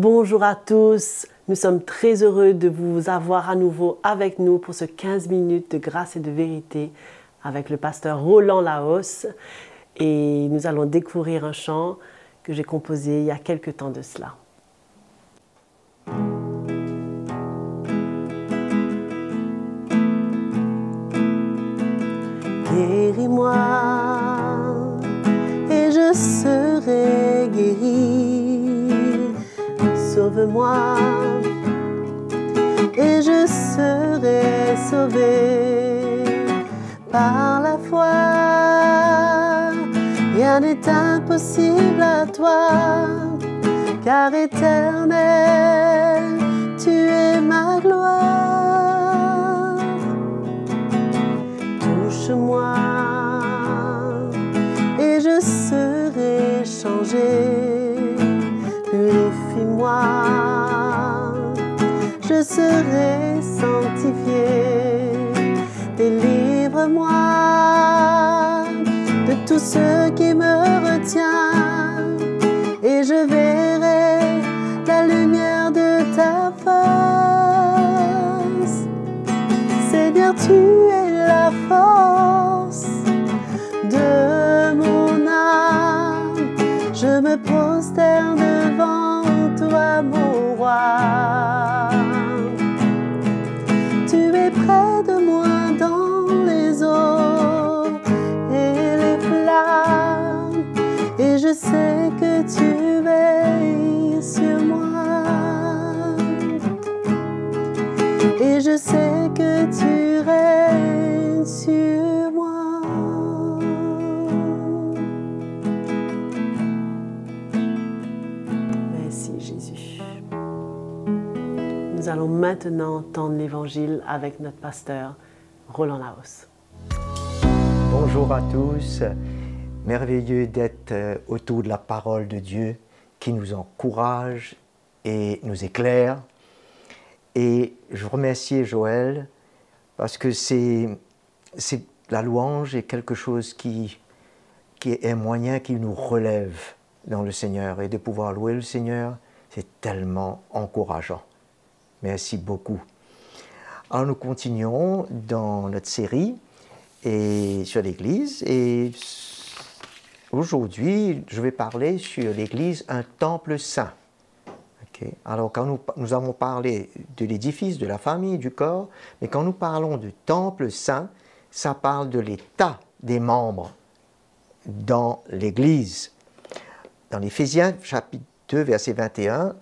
Bonjour à tous. Nous sommes très heureux de vous avoir à nouveau avec nous pour ce 15 minutes de grâce et de vérité avec le pasteur Roland Laos. Et nous allons découvrir un chant que j'ai composé il y a quelque temps de cela. Guéris-moi Sauve-moi et je serai sauvé par la foi. Rien n'est impossible à toi, car éternel, tu es ma gloire. Touche-moi je serai sanctifié. Délivre-moi de tout ce qui me retient et je verrai la lumière de ta face. Seigneur, tu es la force de mon âme. Je me prosterne devant toi, mon roi. Près de moi dans les eaux et les flammes, et je sais que tu veilles sur moi. Et je sais que tu règnes sur moi. Allons maintenant entendre l'évangile avec notre pasteur Roland Laos. Bonjour à tous. Merveilleux d'être euh, autour de la parole de Dieu qui nous encourage et nous éclaire. Et je remercie Joël parce que c'est, la louange est quelque chose qui est un moyen qui nous relève dans le Seigneur. Et de pouvoir louer le Seigneur, c'est tellement encourageant. Merci beaucoup. Alors nous continuons dans notre série et sur l'Église et aujourd'hui je vais parler sur l'Église un temple saint. Alors quand nous, nous avons parlé de l'édifice, de la famille, du corps, mais quand nous parlons de temple saint, ça parle de l'état des membres dans l'Église. Dans l'Éphésiens chapitre 2 verset 21,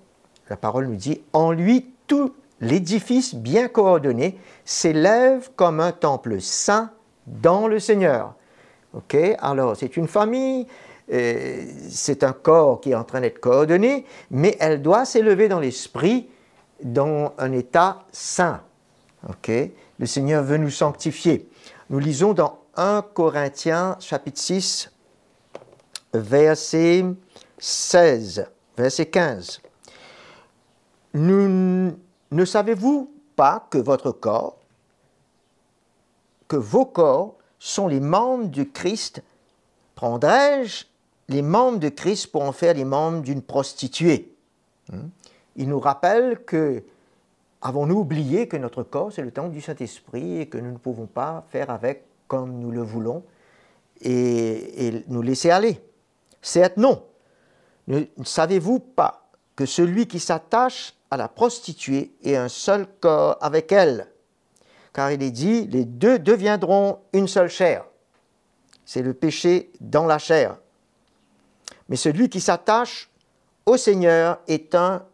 la parole nous dit En lui tout l'édifice bien coordonné s'élève comme un temple saint dans le Seigneur. Ok, alors c'est une famille, euh, c'est un corps qui est en train d'être coordonné, mais elle doit s'élever dans l'esprit, dans un état saint. Ok, le Seigneur veut nous sanctifier. Nous lisons dans 1 Corinthiens chapitre 6, verset 16, verset 15. Ne savez-vous pas que votre corps, que vos corps sont les membres du Christ? Prendrais-je les membres de Christ pour en faire les membres d'une prostituée? Hmm? Il nous rappelle que avons-nous oublié que notre corps c'est le temple du Saint-Esprit et que nous ne pouvons pas faire avec comme nous le voulons et, et nous laisser aller? Certes non. Ne savez-vous pas que celui qui s'attache à la prostituée est un seul corps avec elle Car il est dit, les deux deviendront une seule chair. C'est le péché dans la chair. Mais celui qui s'attache au Seigneur est un,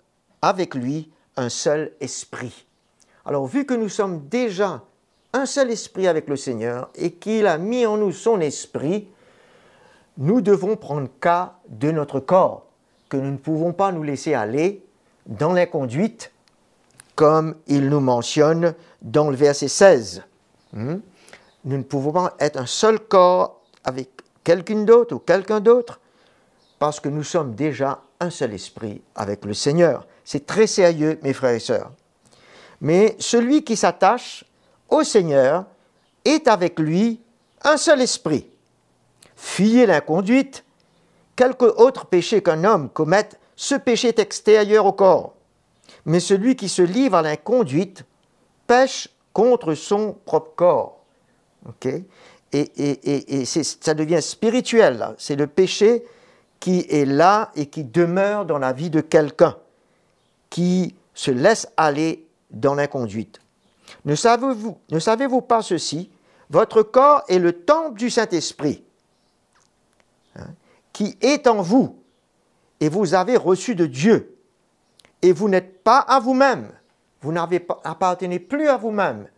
avec lui, un seul esprit. Alors, vu que nous sommes déjà un seul esprit avec le Seigneur et qu'il a mis en nous son esprit, nous devons prendre cas de notre corps, que nous ne pouvons pas nous laisser aller dans l'inconduite, comme il nous mentionne dans le verset 16. Hmm? Nous ne pouvons pas être un seul corps avec quelqu'un d'autre ou quelqu'un d'autre, parce que nous sommes déjà un seul esprit avec le Seigneur. C'est très sérieux, mes frères et sœurs. Mais celui qui s'attache au Seigneur est avec lui un seul esprit. Fuyez l'inconduite. Quelque autre péché qu'un homme commette ce péché est extérieur au corps, mais celui qui se livre à l'inconduite pêche contre son propre corps. Ok? Et, et, ça devient spirituel, c'est le péché qui est là et qui demeure dans la vie de quelqu'un, qui se laisse aller dans l'inconduite. Ne savez-vous, ne savez-vous pas ceci? Votre corps est le temple du Saint-Esprit, hein, qui est en vous, et vous avez reçu de Dieu. Et vous n'êtes pas à vous-même. Vous n'avez pas, appartenez plus à vous-même.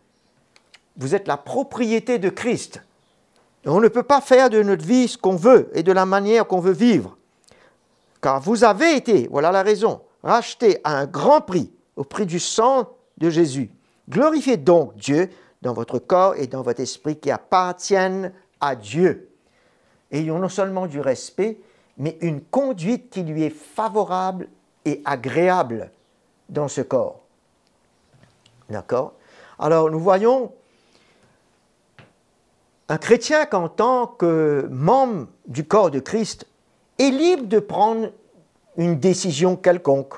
Vous êtes la propriété de Christ. on ne peut pas faire de notre vie ce qu'on veut et de la manière qu'on veut vivre. Car vous avez été, voilà la raison, racheté à un grand prix, au prix du sang de Jésus. Glorifiez donc Dieu dans votre corps et dans votre esprit qui appartiennent à Dieu. Ayons non seulement du respect, mais une conduite qui lui est favorable et agréable dans ce corps. D'accord? Alors nous voyons un chrétien qu'en tant que membre du corps de Christ est libre de prendre une décision quelconque,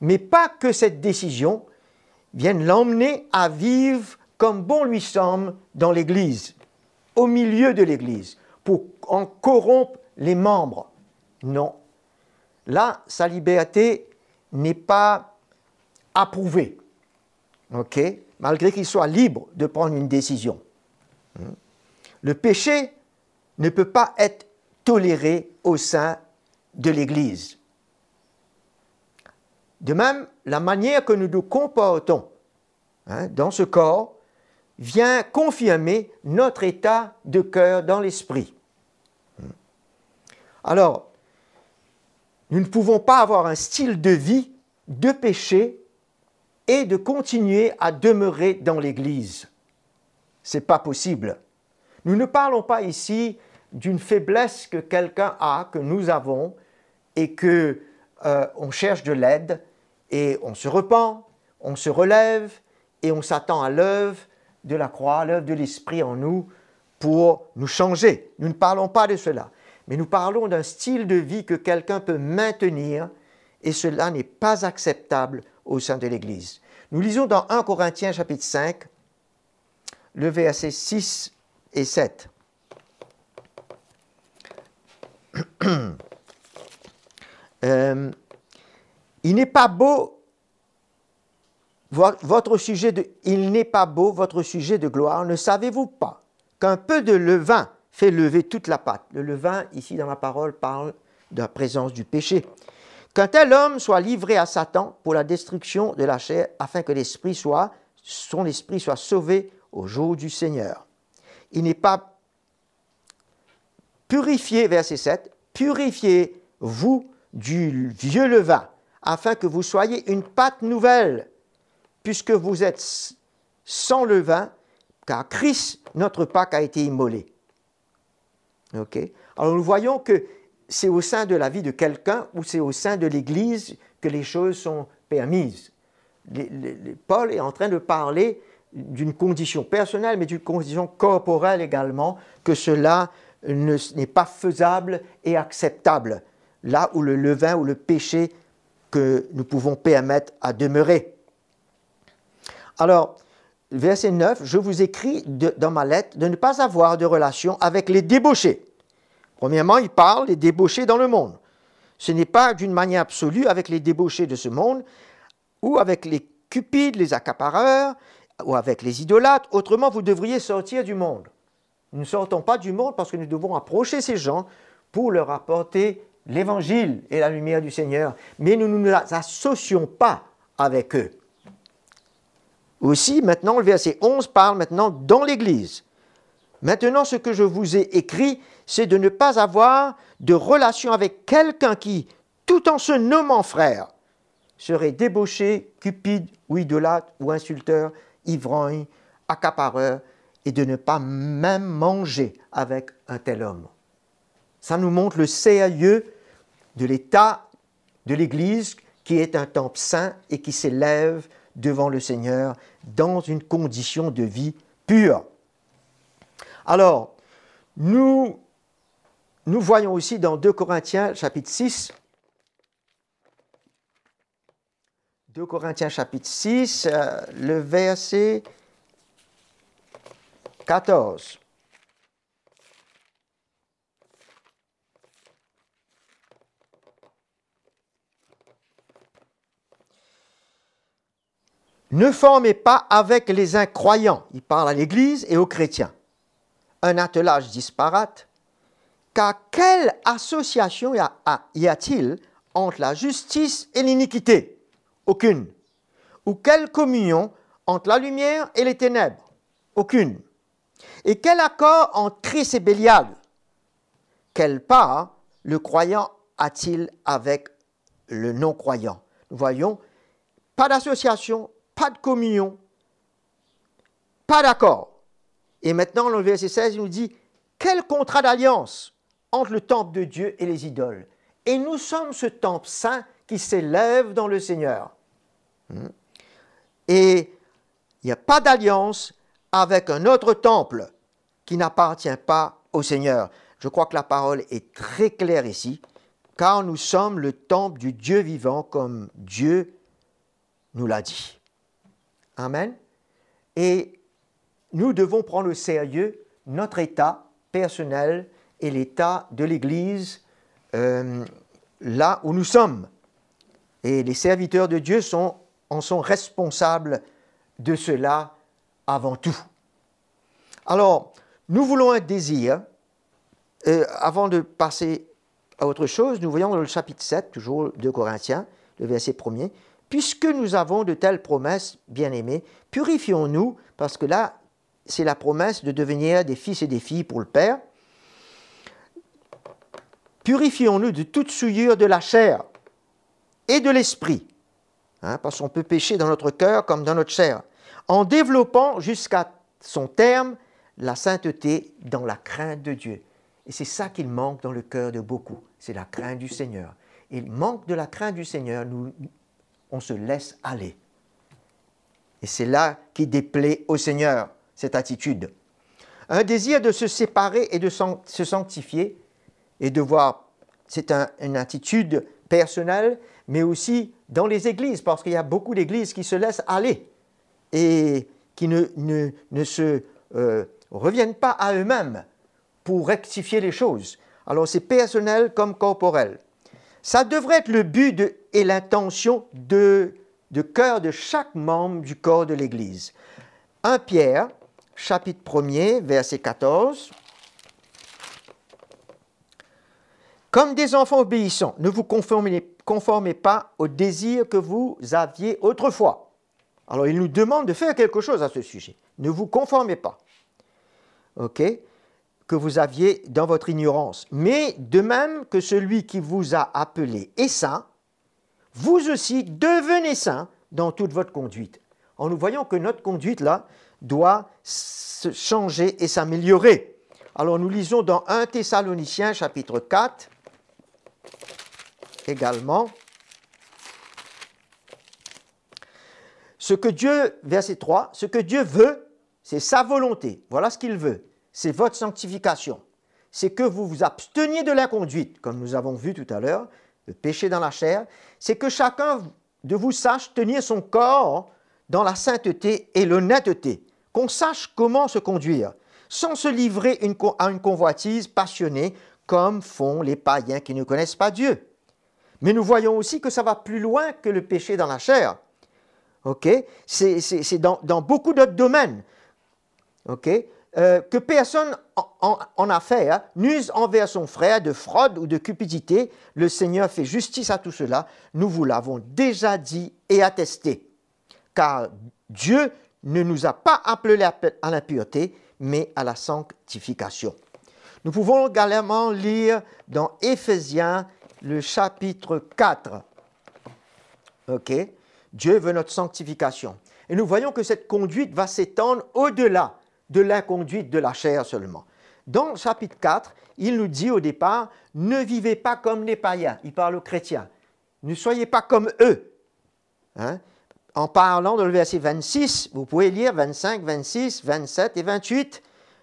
mais pas que cette décision vienne l'emmener à vivre comme bon lui semble dans l'Église, au milieu de l'Église, pour en corrompre les membres. Non. Là, sa liberté n'est pas approuvée. OK? Malgré qu'il soit libre de prendre une décision. Hmm? Le péché ne peut pas être toléré au sein de l'Église. De même, la manière que nous nous comportons hein, dans ce corps vient confirmer notre état de cœur dans l'esprit. Alors, nous ne pouvons pas avoir un style de vie de péché et de continuer à demeurer dans l'Église. Ce n'est pas possible. Nous ne parlons pas ici d'une faiblesse que quelqu'un a, que nous avons, et que euh, on cherche de l'aide, et on se repent, on se relève, et on s'attend à l'œuvre de la croix, l'œuvre de l'Esprit en nous, pour nous changer. Nous ne parlons pas de cela, mais nous parlons d'un style de vie que quelqu'un peut maintenir, et cela n'est pas acceptable au sein de l'Église. Nous lisons dans 1 Corinthiens chapitre 5, le verset 6 et 7. Euh, il n'est pas beau votre sujet de il n'est pas beau votre sujet de gloire. Ne savez-vous pas qu'un peu de levain lever toute la pâte Le levain ici dans la parole parle de la présence du péché. Qu'un tel homme soit livré à Satan pour la destruction de la chair, afin que l'esprit soit son esprit soit sauvé au jour du Seigneur il n'est pas purifié, verset 7, purifiez-vous du vieux levain, afin que vous soyez une pâte nouvelle, puisque vous êtes sans levain, car Christ, notre Pâque, a été immolé. Ok? Alors nous voyons que c'est au sein de la vie de quelqu'un ou c'est au sein de l'Église que les choses sont permises. Paul est en train de parler d'une condition personnelle, mais d'une condition corporelle également, que cela n'est pas faisable et acceptable, là où le levain ou le péché que nous pouvons permettre à demeurer. Alors, verset 9, je vous écris dans ma lettre de ne pas avoir de relation avec les débauchés. Premièrement, il parle des débauchés dans le monde. Ce n'est pas d'une manière absolue avec les débauchés de ce monde ou avec les cupides, les accapareurs, ou avec les idolâtres. Autrement, vous devriez sortir du monde. Nous ne sortons pas du monde parce que nous devons approcher ces gens pour leur apporter l'évangile et la lumière du Seigneur. Mais nous ne nous associons pas avec eux. Aussi, maintenant, le verset 11 parle maintenant dans l'Église. Maintenant, ce que je vous ai écrit, c'est de ne pas avoir de relation avec quelqu'un qui, tout en se nommant frère, serait débauché, cupide ou idolâtre ou insulteur, ivrogne, accapareur, et de ne pas même manger avec un tel homme. Ça nous montre le sérieux de l'état de l'Église qui est un temple saint et qui s'élève devant le Seigneur dans une condition de vie pure. Alors, nous, nous voyons aussi dans 2 Corinthiens chapitre 6, 2 Corinthiens chapitre 6, euh, le verset 14. Ne formez pas avec les incroyants, il parle à l'Église et aux chrétiens, un attelage disparate, car quelle association y a-t-il entre la justice et l'iniquité? Aucune. Ou quelle communion entre la lumière et les ténèbres? Aucune. Et quel accord entre Christ et Bélial? Quelle part le croyant a-t-il avec le non-croyant? Nous voyons, pas d'association, pas de communion, pas d'accord. Et maintenant, le verset 16, il nous dit, quel contrat d'alliance entre le temple de Dieu et les idoles? Et nous sommes ce temple saint qui s'élève dans le Seigneur. Hmm? Et il n'y a pas d'alliance avec un autre temple qui n'appartient pas au Seigneur. Je crois que la parole est très claire ici, car nous sommes le temple du Dieu vivant comme Dieu nous l'a dit. Amen. Et nous devons prendre au sérieux notre état personnel et l'état de l'Église euh, là où nous sommes. Et les serviteurs de Dieu en sont responsables de cela avant tout. Alors, nous voulons un désir. Euh, avant de passer à autre chose, nous voyons dans le chapitre 7, toujours de Corinthiens, le verset 1 Puisque nous avons de telles promesses, bien-aimés, purifions-nous, parce que là, c'est la promesse de devenir des fils et des filles pour le Père. Purifions-nous de toute souillure de la chair et de l'esprit, hein, parce qu'on peut pécher dans notre cœur comme dans notre chair, en développant jusqu'à son terme la sainteté dans la crainte de Dieu. Et c'est ça qu'il manque dans le cœur de beaucoup, c'est la crainte du Seigneur. Il manque de la crainte du Seigneur, on se laisse aller. Et c'est là qui déplaît au Seigneur, cette attitude. Un désir de se séparer et de se sanctifier et de voir, c'est une attitude personnelle, mais aussi dans les églises, parce qu'il y a beaucoup d'églises qui se laissent aller et qui ne, ne, se euh, reviennent pas à eux-mêmes pour rectifier les choses. Alors c'est personnel comme corporel. Ça devrait être le but et l'intention de, de cœur de chaque membre du corps de l'Église. 1 Pierre, chapitre 1er, verset 14. Comme des enfants obéissants, ne vous conformez, pas aux désirs que vous aviez autrefois. Alors il nous demande de faire quelque chose à ce sujet. Ne vous conformez pas. OK que vous aviez dans votre ignorance. Mais de même que celui qui vous a appelé est saint, vous aussi devenez saint dans toute votre conduite. En nous voyant que notre conduite, là, doit se changer et s'améliorer. Alors nous lisons dans 1 Thessaloniciens chapitre 4 également. Ce que Dieu, verset 3, ce que Dieu veut, c'est sa volonté. Voilà ce qu'il veut c'est votre sanctification. C'est que vous vous absteniez de l'inconduite, comme nous avons vu tout à l'heure, le péché dans la chair. C'est que chacun de vous sache tenir son corps dans la sainteté et l'honnêteté, qu'on sache comment se conduire, sans se livrer à une convoitise passionnée, comme font les païens qui ne connaissent pas Dieu. Mais nous voyons aussi que ça va plus loin que le péché dans la chair. C'est dans, dans, beaucoup d'autres domaines. Euh, que personne en, affaire hein, n'use envers son frère de fraude ou de cupidité. Le Seigneur fait justice à tout cela. Nous vous l'avons déjà dit et attesté. Car Dieu ne nous a pas appelés à la pureté, mais à la sanctification. Nous pouvons également lire dans Éphésiens le chapitre 4. OK Dieu veut notre sanctification. Et nous voyons que cette conduite va s'étendre au-delà de l'inconduite de la chair seulement. Dans le chapitre 4, il nous dit au départ, ne vivez pas comme les païens, il parle aux chrétiens, ne soyez pas comme eux. Hein? En parlant dans le verset 26, vous pouvez lire 25, 26, 27 et 28,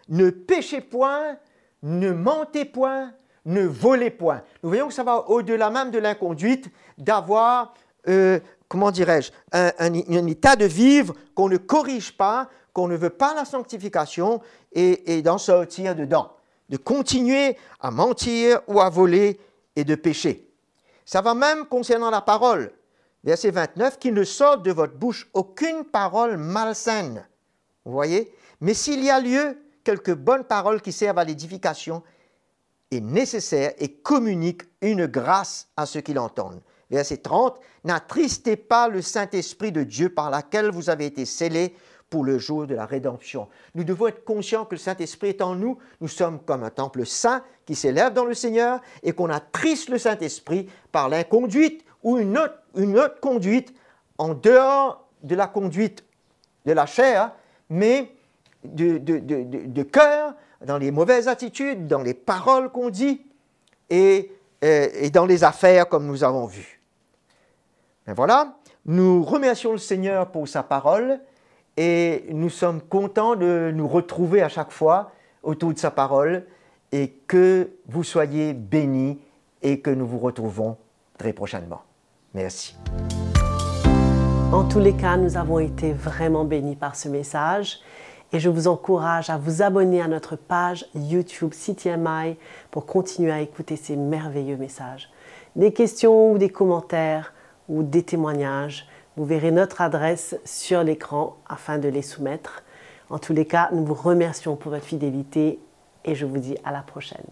ne péchez point, ne mentez point, ne volez point. Nous voyons que ça va au-delà même de l'inconduite d'avoir euh, comment dirais-je, un, état de vivre qu'on ne corrige pas, qu'on ne veut pas la sanctification et, et d'en sortir dedans, de continuer à mentir ou à voler et de pécher. Ça va même concernant la parole. Verset 29, qu'il ne sorte de votre bouche aucune parole malsaine. Vous voyez? Mais s'il y a lieu, quelques bonnes paroles qui servent à l'édification est nécessaire et communique une grâce à ceux qui l'entendent. Verset 30, N'attristez pas le Saint-Esprit de Dieu par laquelle vous avez été scellés pour le jour de la rédemption. Nous devons être conscients que le Saint-Esprit est en nous. Nous sommes comme un temple saint qui s'élève dans le Seigneur et qu'on attriste le Saint-Esprit par l'inconduite ou une autre, conduite en dehors de la conduite de la chair, mais de, cœur, dans les mauvaises attitudes, dans les paroles qu'on dit et, et, dans les affaires comme nous avons vu. Ben voilà, nous remercions le Seigneur pour sa parole et nous sommes contents de nous retrouver à chaque fois autour de sa parole et que vous soyez bénis et que nous vous retrouvons très prochainement. Merci. En tous les cas, nous avons été vraiment bénis par ce message et je vous encourage à vous abonner à notre page YouTube CTMI pour continuer à écouter ces merveilleux messages. Des questions ou des commentaires ou des témoignages, vous verrez notre adresse sur l'écran afin de les soumettre. En tous les cas, nous vous remercions pour votre fidélité et je vous dis à la prochaine.